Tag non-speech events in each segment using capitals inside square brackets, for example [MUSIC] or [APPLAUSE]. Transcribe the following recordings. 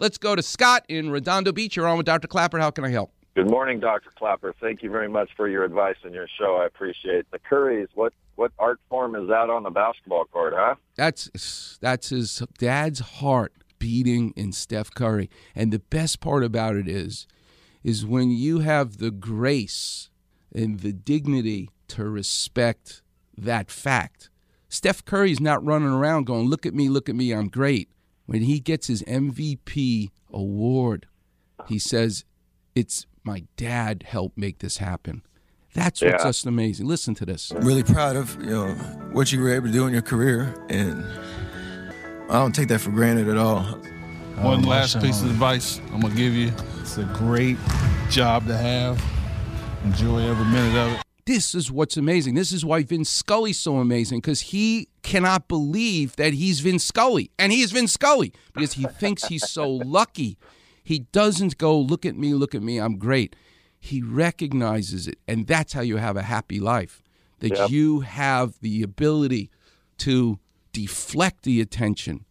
Let's go to Scott in Redondo Beach. You're on with Dr. Klapper. How can I help? Good morning, Dr. Klapper. Thank you very much for your advice and your show. I appreciate it. the Currys. What what art form is that on the basketball court, huh? That's that's his dad's heart beating in Steph Curry. And the best part about it is is when you have the grace and the dignity to respect that fact. Steph Curry's not running around going, "Look at me, look at me, I'm great." When he gets his MVP award, he says, "It's my dad helped make this happen." That's what's Yeah. just amazing. Listen to this. really proud of you know what you were able to do in your career, and I don't take that for granted at all. One Oh, last piece of advice I'm gonna give you. It's a great job to have. Enjoy every minute of it. This is what's amazing. This is why Vince Scully's so amazing because he cannot believe that he's Vince Scully. And he is Vince Scully because he thinks he's so [LAUGHS] lucky. He doesn't go, look at me, look at me, I'm great. He recognizes it. And that's how you have a happy life. That Yep. you have the ability to deflect the attention.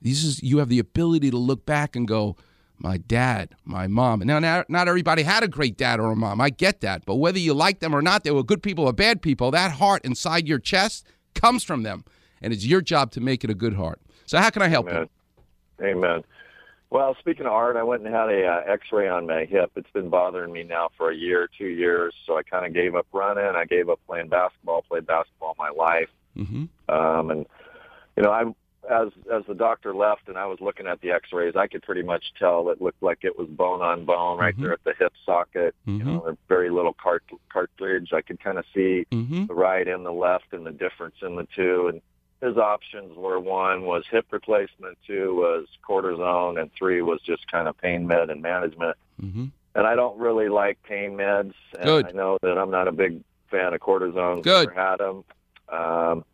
This is you have the ability to look back and go, my dad, my mom. Now, not, not everybody had a great dad or a mom. I get that. But whether you like them or not, they were good people or bad people. That heart inside your chest comes from them. And it's your job to make it a good heart. So, how can I help Amen. you? Amen. Well, speaking of art, I went and had a uh, X-ray on my hip. It's been bothering me now for a year, two years. So I kind of gave up running. I gave up playing basketball. Played basketball my life. hmm Um, and you know, I as as the doctor left and I was looking at the X-rays, I could pretty much tell it looked like it was bone on bone right Mhm. there at the hip socket. You Mhm. know, very little cart- cartilage. I could kind of see hmm the right and the left and the difference in the two. And his options were one was hip replacement, two was cortisone, and three was just kind of pain med and management. hmm And I don't really like pain meds. And Good. I know that I'm not a big fan of cortisone. Good. Never had them. Um,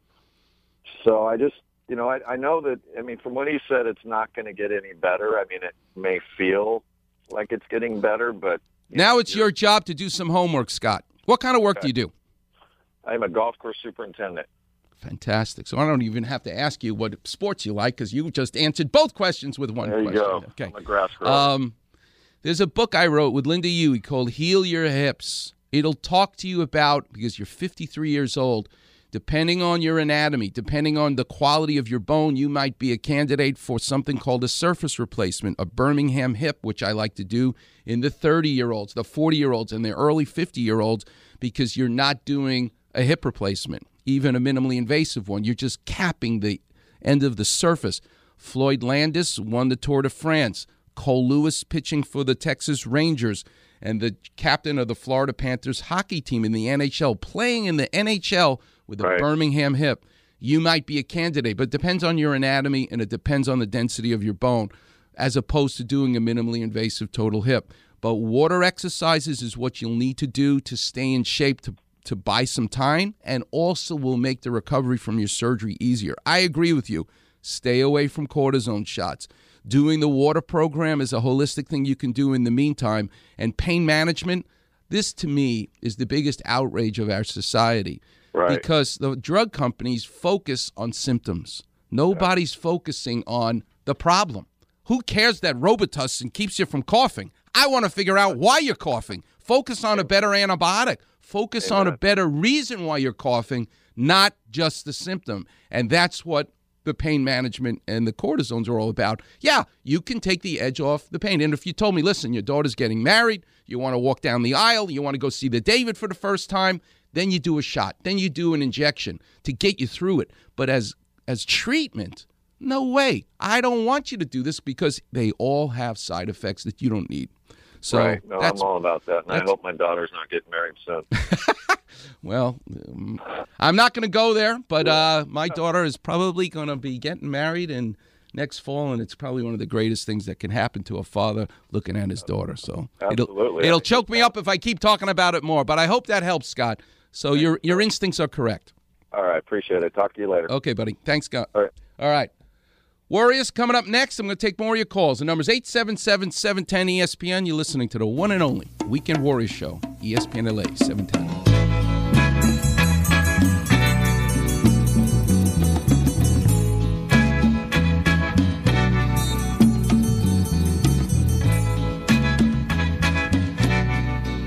so I just, you know, I, I know that. I mean, from what he said, it's not going to get any better. I mean, it may feel like it's getting better, but Now know, it's your job to do some homework, Scott. What kind of work do you do? I'm a golf course superintendent. Fantastic. So I don't even have to ask you what sports you like because you just answered both questions with one There you go. Okay. I'm a grass grower. Um, there's a book I wrote with Lynda Huey called Heal Your Hips. It'll talk to you about, because you're 53 years old, depending on your anatomy, depending on the quality of your bone, you might be a candidate for something called a surface replacement, a Birmingham hip, which I like to do in the 30 year olds, the 40 year olds, and the early 50 year olds, because you're not doing a hip replacement, even a minimally invasive one. You're just capping the end of the surface. Floyd Landis won the Tour de France. Colby Lewis pitching for the Texas Rangers and the captain of the Florida Panthers hockey team in the NHL, playing in the NHL with a Right. Birmingham hip. You might be a candidate, but it depends on your anatomy and it depends on the density of your bone, as opposed to doing a minimally invasive total hip. But water exercises is what you'll need to do to stay in shape to to buy some time and also will make the recovery from your surgery easier. I agree with you. Stay away from cortisone shots. Doing the water program is a holistic thing you can do in the meantime. And pain management, this to me is the biggest outrage of our society. Right. Because the drug companies focus on symptoms. Nobody's focusing on the problem. Who cares that Robitussin keeps you from coughing? I want to figure out why you're coughing. Focus on a better antibiotic. Focus on a better reason why you're coughing, not just the symptom. And that's what the pain management and the cortisones are all about. Yeah, you can take the edge off the pain. And if you told me, listen, your daughter's getting married, you want to walk down the aisle, you want to go see the David for the first time, then you do a shot, then you do an injection to get you through it. But as as treatment, no way. I don't want you to do this because they all have side effects that you don't need. So right. No, I'm all about that, and I hope my daughter's not getting married soon. [LAUGHS] well, um, I'm not going to go there, but uh, my daughter is probably going to be getting married in next fall, and it's probably one of the greatest things that can happen to a father looking at his daughter. So it'll Absolutely. it'll choke me up if I keep talking about it more. But I hope that helps, Scott. So your your instincts are correct. All right, appreciate it. Talk to you later. Okay, buddy. Thanks, Scott. All right. All right. Warriors coming up next. I'm going to take more of your calls. The number's 877 710 ESPN. You're listening to the one and only Weekend Warriors Show, ESPN LA 710.